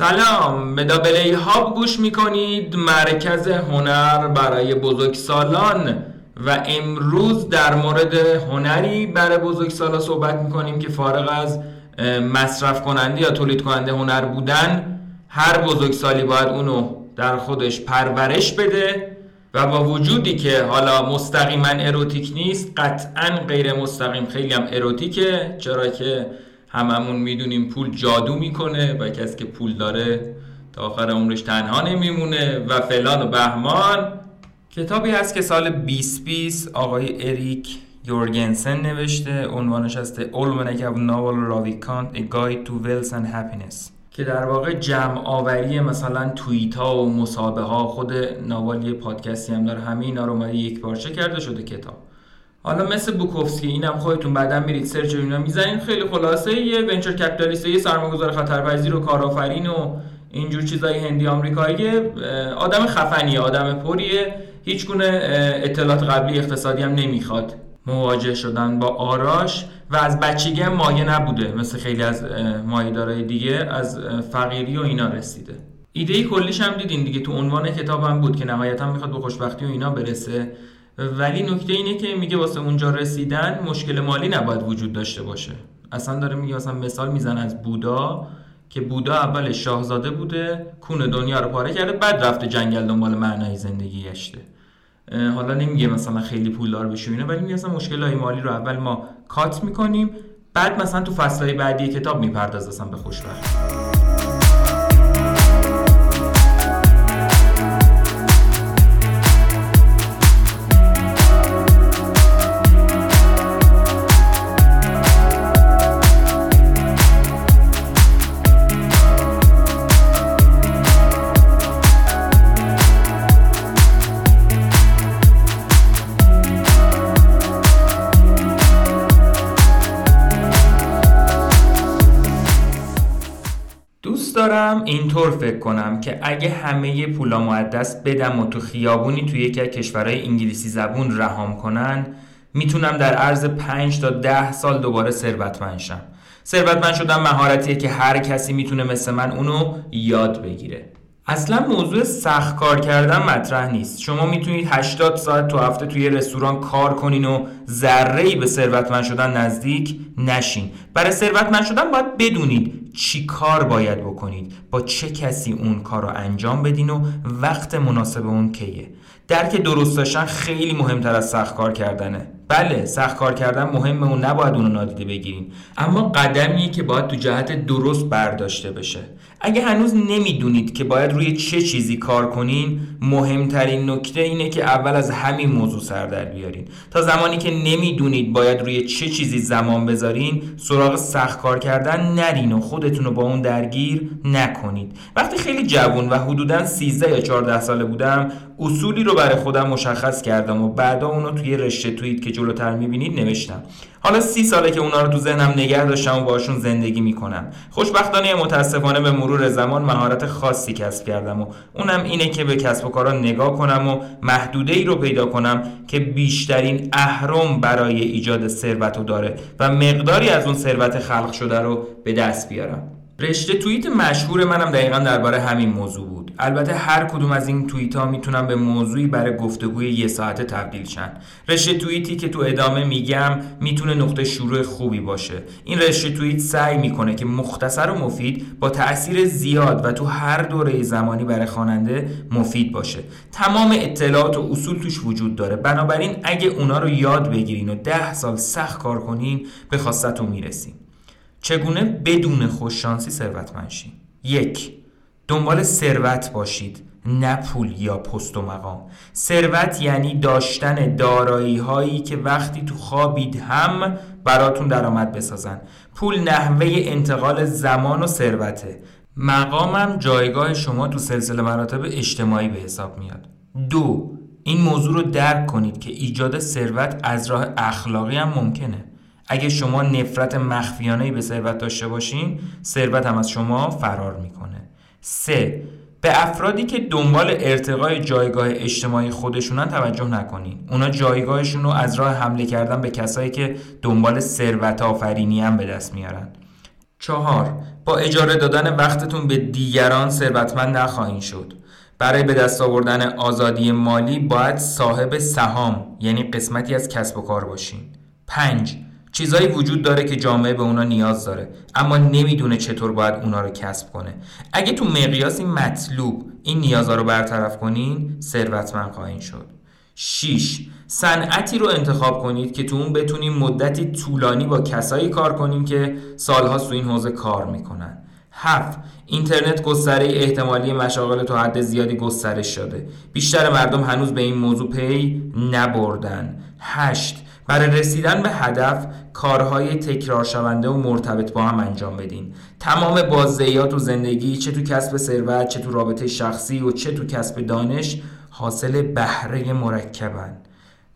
سلام. به دابلی هاب گوش می‌کنید. مرکز هنر برای بزرگسالان. و امروز در مورد هنری برای بزرگسالا صحبت می‌کنیم که فارغ از مصرف کننده یا تولید کننده هنر بودن هر بزرگسالی باید اونو در خودش پرورش بده و با وجودی که حالا مستقیما اروتیک نیست قطعا غیر مستقیم خیلی هم اروتیکه چرا که هممون می‌دونیم پول جادو می‌کنه و کسی که پول داره تا آخر عمرش تنها نمیمونه و فلان و بهمان. کتابی هست که سال 2020 آقای اریک یورگنسن نوشته عنوانش هسته Almanac of Novel Ravikant A Guide to Wealth and Happiness که در واقع جمع آوری مثلا توییت ها و مصابه ها خود ناوالی پادکستی هم داره همه اینا رو اومده یک پارچه کرده شده کتاب. حالا مثل بوکوفسکی اینم خودتون بعدا میرید سرچ اینا می‌زنید خیلی خلاصه یه ونچر کپیتالیست یه سرمایه‌گذار خطرپذیر و کارآفرین و اینجور چیزای هندی آمریکایی. آدم خفنیه آدم پریه. هیچ گونه اطلاعات قبلی اقتصادی هم نمی‌خواد. مواجه شدن با آراش و از بچگی هم مایه نبوده. مثل خیلی از مایه‌دارای دیگه از فقیری و اینا رسیده. ایده کلیش هم دیدین دیگه تو عنوان کتابم بود که نهایتا می‌خواد به خوشبختی و اینا برسه. ولی نکته اینه که میگه واسه اونجا رسیدن مشکل مالی نباید وجود داشته باشه. اصلا داره میگه مثلا مثال میزن از بودا که بودا اول شاهزاده بوده کون دنیا رو پاره کرده بعد رفته جنگل دنبال معنای زندگی گشته حالا نمیگه مثلا خیلی پولدار بشه اینا ولی میگه مثلا مشکل های مالی رو اول ما کات می‌کنیم بعد مثلا تو فصلهای بعدی کتاب میپرداز به خوشبختی دارم اینطور فکر کنم که اگه همه پولا معدس بدم و تو خیابونی توی یکی از کشورهای انگلیسی زبون رهام کنن می‌تونم در عرض 5 تا 10 سال دوباره ثروتمند شم ثروتمند شدن مهارتیه که هر کسی می‌تونه مثل من اونو یاد بگیره. اصلا موضوع سخت کار کردن مطرح نیست. شما می‌تونید 80 ساعت تو هفته توی رستوران کار کنین و ذره به ثروتمند شدن نزدیک نشین. برای ثروتمند شدن باید بدونید چی کار باید بکنید؟ با چه کسی اون کار رو انجام بدین و وقت مناسب اون کیه؟ درک درست داشتن خیلی مهمتر از سخت کار کردنه. بله سخت کار کردن مهمه و نباید اونو نادیده بگیریم. اما قدمیه که باید تو جهت درست برداشته بشه. اگه هنوز نمی‌دونید که باید روی چه چیزی کار کنین مهمترین نکته اینه که اول از همین موضوع سر در بیارین. تا زمانی که نمی‌دونید باید روی چه چیزی زمان بذارین سراغ سخت کار کردن نرین و خودتون رو با اون درگیر نکنید. وقتی خیلی جوون و حدودا 13 یا 14 ساله بودم اصولی رو برای خودم مشخص کردم و بعدا اونو توی رشته توییت که جلوتر می‌بینید نوشتم. حالا سی ساله که اونا رو تو ذهنم نگه داشتم و باشون زندگی می‌کنم. خوشبختانه متاسفانه به مرور زمان مهارت خاصی کسب کردم و اونم اینه که به کسب و کارا نگاه کنم و محدوده ای رو پیدا کنم که بیشترین اهرم برای ایجاد ثروت رو داره و مقداری از اون ثروت خلق شده رو به دست بیارم. رشته توییت مشهور منم دقیقا درباره همین موضوع بود. البته هر کدوم از این توییت ها می‌تونم به موضوعی برای گفتگوی یه ساعته تبدیل شن. رشته توییتی که تو ادامه میگم می‌تونه نقطه شروع خوبی باشه. این رشته توییت سعی می‌کنه که مختصر و مفید با تاثیر زیاد و تو هر دوره زمانی برای خواننده مفید باشه. تمام اطلاعات و اصول توش وجود داره. بنابراین اگه اونا رو یاد بگیرین و ده سال سخت کار کنین به خواستتون می‌رسین چگونه بدون خوششانسی ثروتمند شین یک دنبال ثروت باشید نه پول یا پست و مقام. ثروت یعنی داشتن دارایی هایی که وقتی تو خوابید هم براتون درآمد بسازن. پول نحوه انتقال زمان و ثروته. مقامم جایگاه شما تو سلسله مراتب اجتماعی به حساب میاد. دو این موضوع رو درک کنید که ایجاد ثروت از راه اخلاقی هم ممکنه. اگه شما نفرت مخفیانه به ثروت داشته باشین ثروت هم از شما فرار می‌کنه. سه به افرادی که دنبال ارتقای جایگاه اجتماعی خودشونن توجه نکنین. اونا جایگاهشون رو از راه حمله کردن به کسایی که دنبال ثروت آفرینی هم به دست میارن. چهار با اجاره دادن وقتتون به دیگران ثروتمند نخواهید شد. برای به دست آوردن آزادی مالی باید صاحب سهام یعنی قسمتی از کسب و کار باشین. 5 چیزایی وجود داره که جامعه به اونا نیاز داره اما نمی‌دونه چطور باید اونا رو کسب کنه. اگه تو مقیاسی مطلوب این نیازها رو برطرف کنین ثروتمند خواهید شد. 6 صنعتی رو انتخاب کنید که تو اون بتونیم مدتی طولانی با کسایی کار کنیم که سالها تو این حوزه کار می‌کنن. 7 اینترنت گستره احتمالی مشاغل تا حد زیادی گسترش شده. بیشتر مردم هنوز به این موضوع پی نبردن. 8 برای رسیدن به هدف کارهای تکرار شونده و مرتبط با هم انجام بدین تمام بازدهیات و زندگی چه تو کسب ثروت چه تو رابطه شخصی و چه تو کسب دانش حاصل بهره مرکبن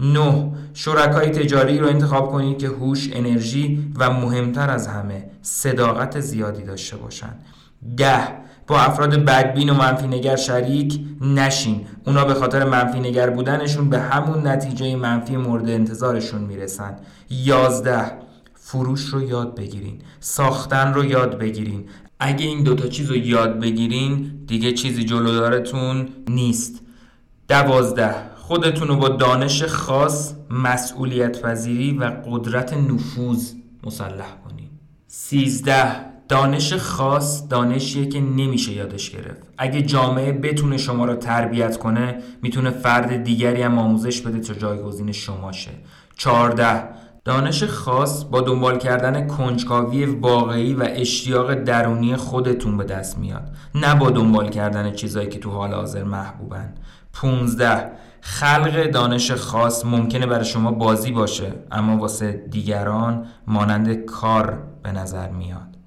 9. شرکای تجاری رو انتخاب کنید که هوش، انرژی و مهمتر از همه صداقت زیادی داشته باشند. 10. با افراد بدبین و منفی نگر شریک نشین. اونا به خاطر منفی نگر بودنشون به همون نتیجه منفی مورد انتظارشون می‌رسن. 11. فروش رو یاد بگیرین. ساختن رو یاد بگیرین. اگه این دوتا چیز رو یاد بگیرین دیگه چیزی جلودارتون نیست. دوازده. خودتون رو با دانش خاص مسئولیت پذیری و قدرت نفوذ مسلح کنید سیزده. دانش خاص دانشیه که نمیشه یادش گرفت. اگه جامعه بتونه شما رو تربیت کنه می‌تونه فرد دیگری هم آموزش بده تا جایگزین شما شه. چارده دانش خاص با دنبال کردن کنجکاوی واقعی و اشتیاق درونی خودتون به دست میاد. نه با دنبال کردن چیزایی که تو حال حاضر محبوبن. 15 خلق دانش خاص ممکنه برای شما بازی باشه اما واسه دیگران مانند کار به نظر میاد.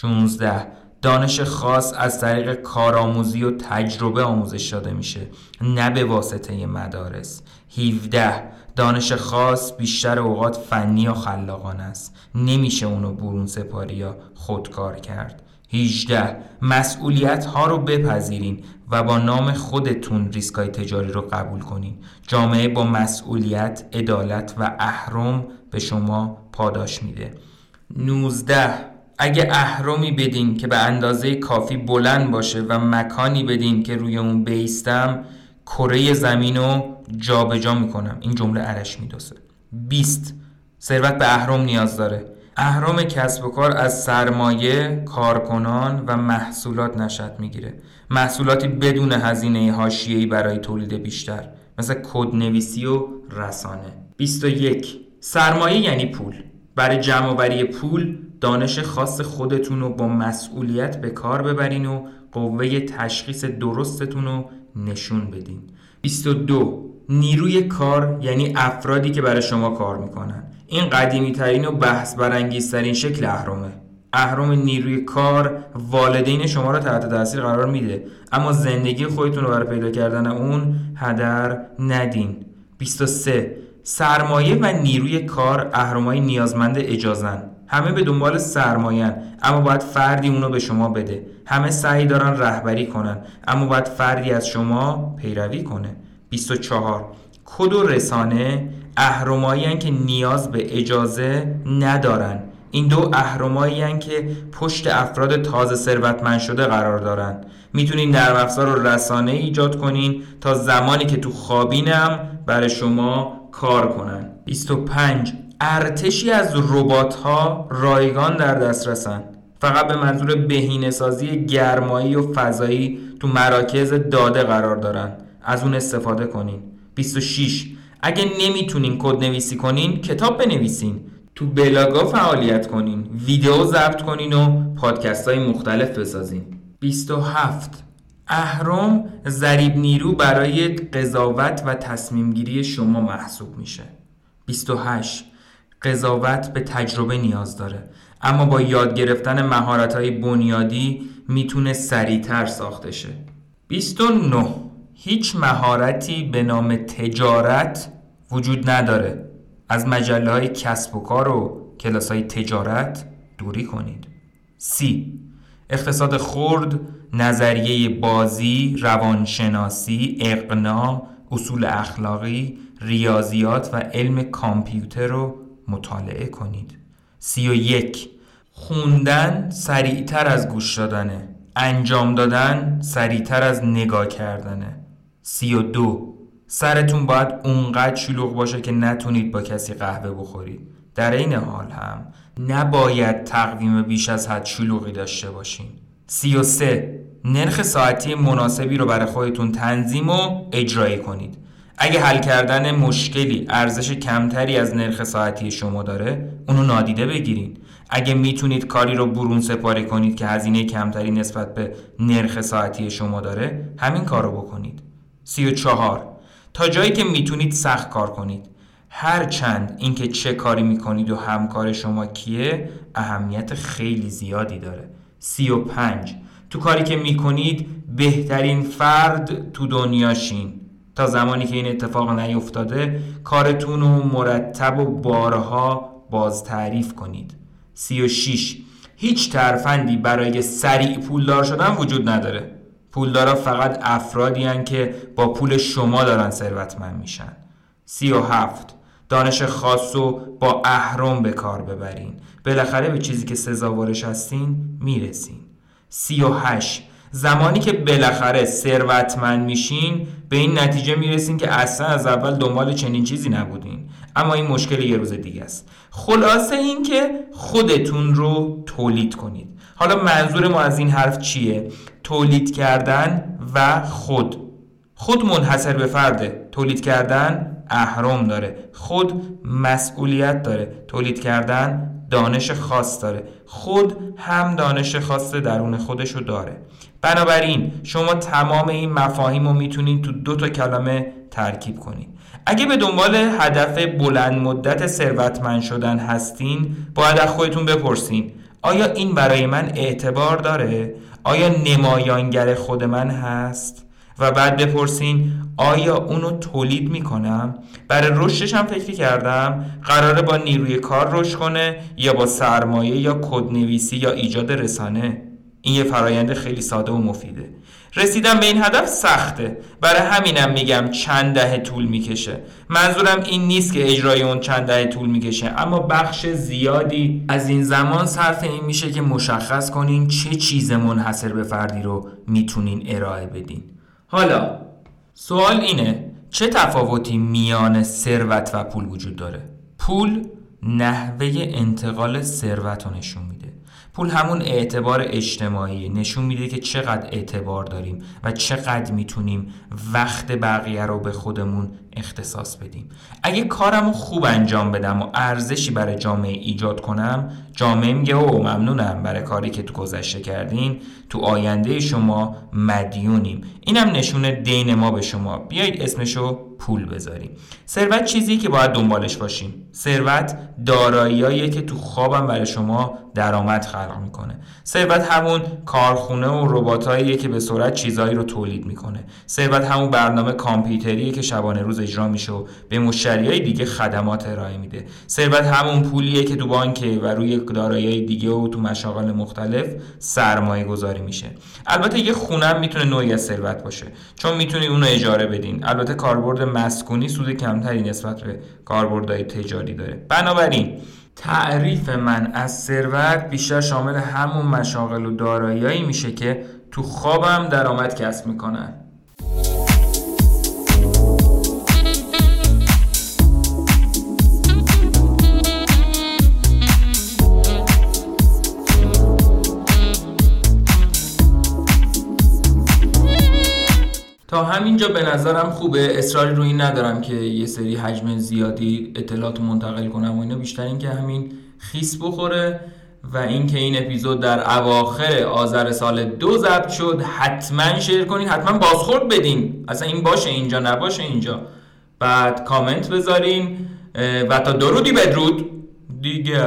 16 دانش خاص از طریق کارآموزی و تجربه آموزش داده میشه نه به واسطه مدارس. 17 دانش خاص بیشتر اوقات فنی یا خلاقانه است. نمیشه اونو برون سپاری یا خودکار کرد. 18 مسئولیت ها رو بپذیرین و با نام خودتون ریسکای تجاری رو قبول کنین. جامعه با مسئولیت، عدالت و اهرم به شما پاداش میده. 19 اگه اهرمی بدین که به اندازه کافی بلند باشه و مکانی بدین که روی اون بیستم کره زمین رو جابجا می‌کنم. این جمله عرش میدوسه. 20 ثروت به اهرم نیاز داره. اهرام کسب و کار از سرمایه، کارکنان و محصولات نشد می‌گیره. محصولاتی بدون هزینه حاشیه‌ای برای تولید بیشتر. مثل کدنویسی و رسانه. 21 سرمایه یعنی پول. برای جمع پول دانش خاص خودتون رو با مسئولیت به کار ببرین و قوه تشخیص درستتون رو نشون بدین. 22 نیروی کار یعنی افرادی که برای شما کار می‌کنن. این قدیمی ترین و بحث برانگیزترین شکل اهرامه. اهرام نیروی کار والدین شما را تحت تاثیر قرار میده. اما زندگی خودتون رو برای پیدا کردن اون هدر ندین. 23 سرمایه و نیروی کار اهرامای نیازمند اجازن. همه به دنبال سرمایه اما باید فردی اونو به شما بده. همه سعی دارن رهبری کنن اما باید فردی از شما پیروی کنه. 24 کد و رسانه اهرمایی که نیاز به اجازه ندارن. این دو اهرمایی که پشت افراد تازه ثروتمند شده قرار دارن. می‌تونین نرم افزار و رسانه ایجاد کنین تا زمانی که تو خوابینم برای شما کار کنن. 25 ارتشی از ربات ها رایگان در دسترسن فقط به منظور بهینه سازی گرمایی و فضایی تو مراکز داده قرار دارن از اون استفاده کنین. 26 اگه نمی‌تونین کد نویسی کنین کتاب بنویسین. تو بلاگا فعالیت کنین. ویدیو ضبط کنین و پادکست های مختلف بسازین. 27 اهرام ضریب نیرو برای قضاوت و تصمیم گیری شما محسوب میشه. 28 قضاوت به تجربه نیاز داره. اما با یاد گرفتن مهارت های بنیادی می‌تونه سریعتر ساخته شه. 29 هیچ مهارتی به نام تجارت وجود نداره. از مجله های کسب و کار و کلاس های تجارت دوری کنید. سی. اقتصاد خرد نظریه بازی روانشناسی اقنا اصول اخلاقی ریاضیات و علم کامپیوتر رو مطالعه کنید. سی و یک. خوندن سریعتر از گوش دادنه. انجام دادن سریعتر از نگاه کردنه. سی و دو. سرتون باید اونقدر شلوغ باشه که نتونید با کسی قهوه بخورید. در این حال هم نباید تقویم بیش از حد شلوغی داشته باشین. سی و سه. نرخ ساعتی مناسبی رو برای خودتون تنظیم و اجرایی کنید. اگه حل کردن مشکلی ارزش کمتری از نرخ ساعتی شما داره اونو نادیده بگیرید اگه می‌تونید کاری رو برون سپاری کنید که هزینه کمتری نسبت به نرخ ساعتی شما داره همین کار رو بکنید. سی و چهار. تا جایی که می‌تونید سخت کار کنید. هر چند اینکه چه کاری می‌کنید و همکار شما کیه اهمیت خیلی زیادی داره. سی و پنج. تو کاری که می‌کنید بهترین فرد تو دنیاشین تا زمانی که این اتفاق نیفتاده کارتون رو مرتب و بارها باز تعریف کنید. سی و شیش. هیچ ترفندی برای سریع پولدار شدن وجود نداره. پولدارا فقط افرادی هن که با پول شما دارن ثروتمند میشن. سی و هفت. دانش خاص رو با اهرم به کار ببرین. بالاخره به چیزی که سزاوارش هستین می‌رسین. سی و هشت. زمانی که بالاخره ثروتمند میشین به این نتیجه می‌رسین که اصلا از اول دنبال چنین چیزی نبودین. اما این مشکل یه روز دیگه است. خلاصه این که خودتون رو تولید کنید. حالا منظور ما از این حرف چیه؟ تولید کردن و خود. خود منحصر به فرده تولید کردن اهرم داره. خود مسئولیت داره. تولید کردن دانش خاص داره خود هم دانش خاص درون خودشو داره بنابراین شما تمام این مفاهیم رو می‌تونید تو دو تا کلمه ترکیب کنید اگه به دنبال هدف بلند مدت ثروتمند شدن هستین باید از خودتون بپرسین آیا این برای من اعتبار داره؟ آیا نمایانگر خود من هست؟ و بعد بپرسین آیا اونو تولید می‌کنم؟ برای رشدش هم فکر کردم قراره با نیروی کار رشد کنه یا با سرمایه یا کدنویسی یا ایجاد رسانه. این یه فرایند خیلی ساده و مفیده. رسیدن به این هدف سخته. برای همینم میگم چند دهه طول می‌کشه. منظورم این نیست که اجرای اون چند دهه طول می‌کشه اما بخش زیادی از این زمان صرف این میشه که مشخص کنین چه چیز منحصر به فردی رو می‌تونین ارائه بدین. حالا سوال اینه چه تفاوتی میان ثروت و پول وجود داره؟ پول نحوه انتقال ثروت رو نشون میده. پول همون اعتبار اجتماعی نشون میده که چقدر اعتبار داریم و چقدر می‌تونیم وقت بقیه رو به خودمون اختصاص بدیم. اگه کارم رو خوب انجام بدم و ارزشی برای جامعه ایجاد کنم جامعه میگه او ممنونم برای کاری که تو گذشته کردین تو آینده شما مدیونیم. اینم نشونه دین ما به شما. بیایید اسمشو پول بذاریم. ثروت چیزی که باید دنبالش باشیم. ثروت داراییایی که تو خوابم برای شما درآمد خلق می‌کنه. ثروت همون کارخونه و رباتاییه که به سرعت چیزایی رو تولید می‌کنه. ثروت همون برنامه کامپیوتریه که شبانه روز اجرا میشه و به مشتریای دیگه خدمات ارائه میده. ثروت همون پولیه که تو بانک و روی دارایی دیگه و تو مشاغل مختلف سرمایه گذاری میشه. البته یه خونه می‌تونه نوعی از ثروت باشه. چون می‌تونی اونو اجاره بدین. البته کاربرد مسکونی سود کمتری نسبت به کاربردهای تجاری داره. بنابراین تعریف من از ثروت بیشتر شامل همون مشاغل و داراییایی میشه که تو خوابم درآمد کسب می‌کنن. تا همینجا به نظرم خوبه. اصراری رو این ندارم که یه سری حجم زیادی اطلاعات منتقل کنم و اینا. بیشتر این که همین خیس بخوره و اینکه این اپیزود در اواخر آذر سال دو ضبط شد حتما شیر کنین حتما بازخورد بدین. اصلا این باشه اینجا نباشه اینجا. بعد کامنت بذارین و تا درودی بدرود. دیگر